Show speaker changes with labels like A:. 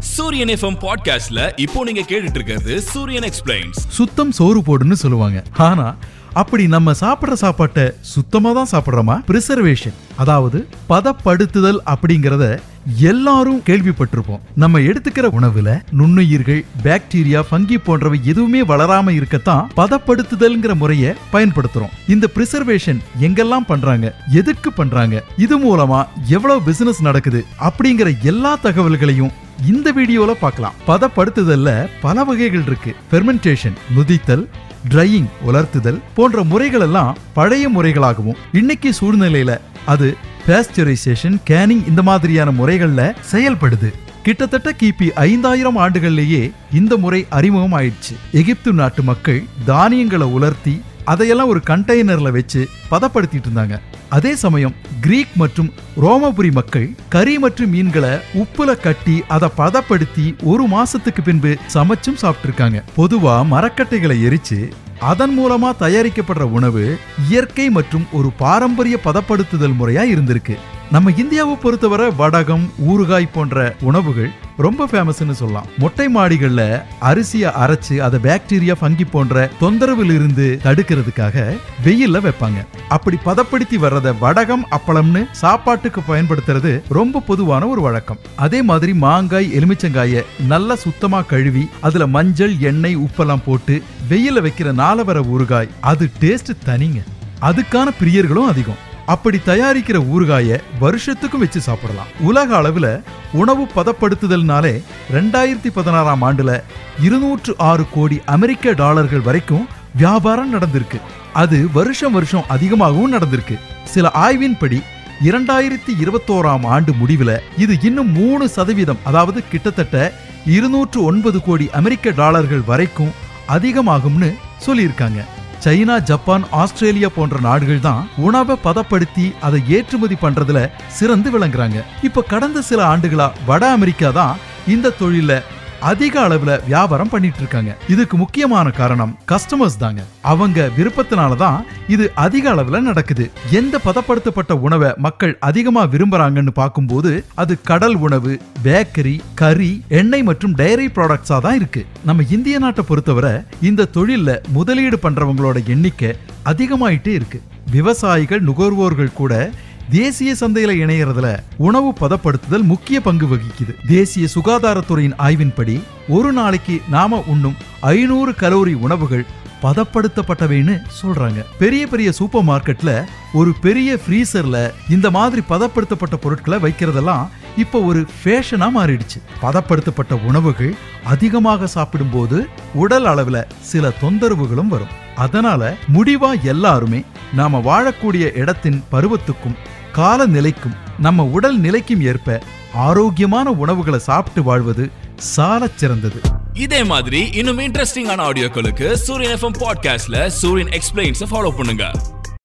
A: சூரியன் எஃப்எம் பாட்காஸ்ட்ல இப்போ நீங்க கேட்டுட்டு இருக்கிறது சூரியன் எக்ஸ்பிளைன்ஸ்
B: சுத்தம் சோறு போடுன்னு சொல்லுவாங்க. ஆனா அப்படி நம்ம சாப்பிடுற சாப்பாட்டை சுத்தமா தான் சாப்பிடுறோமா? பிரிசர்வேஷன் அதாவது பதப்படுத்துதல் அப்படிங்கறத எல்லாரும் கேள்விப்பட்டிருப்போம். நம்ம எடுத்துக்கிற உணவுல நுண்ணுயிர்கள் பாக்டீரியா ஃபங்கி போன்றவை எதுவுமே வளராம இருக்கத்தான் பதப்படுத்துதல்ங்கிற முறையை பயன்படுத்துறோம். இந்த பிரிசர்வேஷன் எங்கெல்லாம் பண்றாங்க? எதுக்கு பண்றாங்க? இது மூலமா எவ்வளவு பிசினஸ் நடக்குது? அப்படிங்கிற எல்லா தகவல்களையும் இந்த வீடியோல பார்க்கலாம். பதப்படுத்துதல்ல பல வகைகள் இருக்கு. பெர்மெண்டேஷன் நுதித்தல் ட்ரையிங் உலர்த்துதல் போன்ற முறைகள் எல்லாம் பழைய முறைகளாகவும் இன்னைக்கு சூழ்நிலையில அது பேஸ்டரைசேஷன் கேனிங் இந்த மாதிரியான முறைகள்ல செயல்படுது. கிட்டத்தட்ட கிபி ஐந்தாயிரம் ஆண்டுகள்லேயே இந்த முறை அறிமுகம் ஆயிடுச்சு எகிப்து நாட்டு மக்கள் தானியங்களை உலர்த்தி அதையெல்லாம் ஒரு கண்டெய்னரில் வச்சு பதப்படுத்திட்டு இருந்தாங்க. அதே சமயம் கிரீக் மற்றும் ரோமபுரி மக்கள் கறி மற்றும் மீன்களை உப்புல கட்டி அதை பதப்படுத்தி ஒரு மாசத்துக்கு பின்பு சமைச்சும் சாப்பிட்டுருக்காங்க. பொதுவா மரக்கட்டைகளை எரிச்சு அதன் மூலமா தயாரிக்கப்படுற உணவு இயற்கை மற்றும் ஒரு பாரம்பரிய பதப்படுத்துதல் முறையா இருந்திருக்கு. நம்ம இந்தியாவை பொறுத்தவரை வடகம் ஊறுகாய் போன்ற உணவுகள் ரொம்ப ஃபேமஸ்னு சொல்லலாம். மொட்டை மாடிகள்ல அரிசியை அரைச்சு அதை பாக்டீரியா ஃபங்கி போன்ற தொந்தரவில் இருந்து தடுக்கிறதுக்காக வெயில்ல வைப்பாங்க. அப்படி பதப்படுத்தி வர்றத வடகம் அப்பளம்னு சாப்பாட்டுக்கு பயன்படுத்துறது ரொம்ப பொதுவான ஒரு வழக்கம். அதே மாதிரி மாங்காய் எலுமிச்சங்காய நல்லா சுத்தமா கழுவி அதுல மஞ்சள் எண்ணெய் உப்பெல்லாம் போட்டு வெயிலில் வைக்கிற நாலவர ஊறுகாய். அது டேஸ்ட் தனிங்க. அதுக்கான பிரியர்களும் அதிகம். அப்படி தயாரிக்கிற ஊறுகாய வருஷத்துக்கும் வச்சு சாப்பிடலாம். உலக அளவில் உணவு பதப்படுத்துதல்னாலே ரெண்டாயிரத்தி பதினாறாம் ஆண்டுல இருநூற்று ஆறு கோடி அமெரிக்க டாலர்கள் வரைக்கும் வியாபாரம் நடந்திருக்கு. அது வருஷம் வருஷம் அதிகமாகவும் நடந்திருக்கு. சில ஆய்வின்படி இரண்டாயிரத்தி இருபத்தோராம் ஆண்டு முடிவில் இது இன்னும் மூணு சதவீதம் அதாவது கிட்டத்தட்ட இருநூற்று ஒன்பது கோடி அமெரிக்க டாலர்கள் வரைக்கும் அதிகமாகும்னு சொல்லியிருக்காங்க. சைனா ஜப்பான் ஆஸ்திரேலியா போன்ற நாடுகள் தான் உணவை பதப்படுத்தி அதை ஏற்றுமதி பண்றதுல சிறந்து விளங்குறாங்க. இப்ப கடந்த சில ஆண்டுகளா வட அமெரிக்கா தான் இந்த தொழில அதிக அளவுல வியாபாரம் பண்ணிட்டு இருக்காங்க இதுக்கு முக்கியமான காரணம் கஸ்டமர்ஸ் தாங்க. அவங்க விருப்பத்தினால தான் இது அதிக அளவுல நடக்குது. எந்த பதப்படுத்தப்பட்ட உணவை மக்கள் அதிகமா விரும்புறாங்கன்னு பார்க்கும்போது அது கடல் உணவு பேக்கரி கறி எண்ணெய் மற்றும் டைரி ப்ராடக்ட்ஸா தான் இருக்கு. நம்ம இந்திய நாட்டை பொறுத்தவரை இந்த தொழில்ல முதலீடு பண்றவங்களோட எண்ணிக்கை அதிகமாயிட்டே இருக்கு. விவசாயிகள் நுகர்வோர்கள் கூட தேசிய சந்தையில இணையறதுல உணவு பதப்படுத்துதல் முக்கிய பங்கு வகிக்குது. தேசிய சுகாதாரத்துறையின் ஆய்வின்படி ஒரு நாளைக்கு நாம உண்ணும் ஐநூறு கலோரி உணவுகள் பதப்படுத்தப்பட்டவைன்னு சொல்றாங்க. பெரிய பெரிய சூப்பர் மார்க்கெட்ல ஒரு பெரிய ஃப்ரீசர்ல இந்த மாதிரி பதப்படுத்தப்பட்ட பொருட்களை வைக்கிறதெல்லாம் இப்போ ஒரு ஃபேஷனா மாறிடுச்சு. பதப்படுத்தப்பட்ட உணவுகள் அதிகமாக சாப்பிடும்போது உடல் அளவுல சில தொந்தரவுகளும் வரும். அதனால முடிவா எல்லாருமே நாம வாழக்கூடிய இடத்தின் பருவத்துக்கும் காலநிலைக்கும் நம்ம உடல் நிலைக்கும் ஏற்ப ஆரோக்கியமான உணவுகளை சாப்பிட்டு வாழ்வது சால சிறந்தது.
A: இதே மாதிரி இன்னும் இன்ட்ரெஸ்டிங்கான ஆடியோக்களுக்கு சூரியன் எஃப்எம் பாட்காஸ்ட்ல சூரியன் எக்ஸ்பிளைன்ஸ் ஃபாலோ பண்ணுங்க.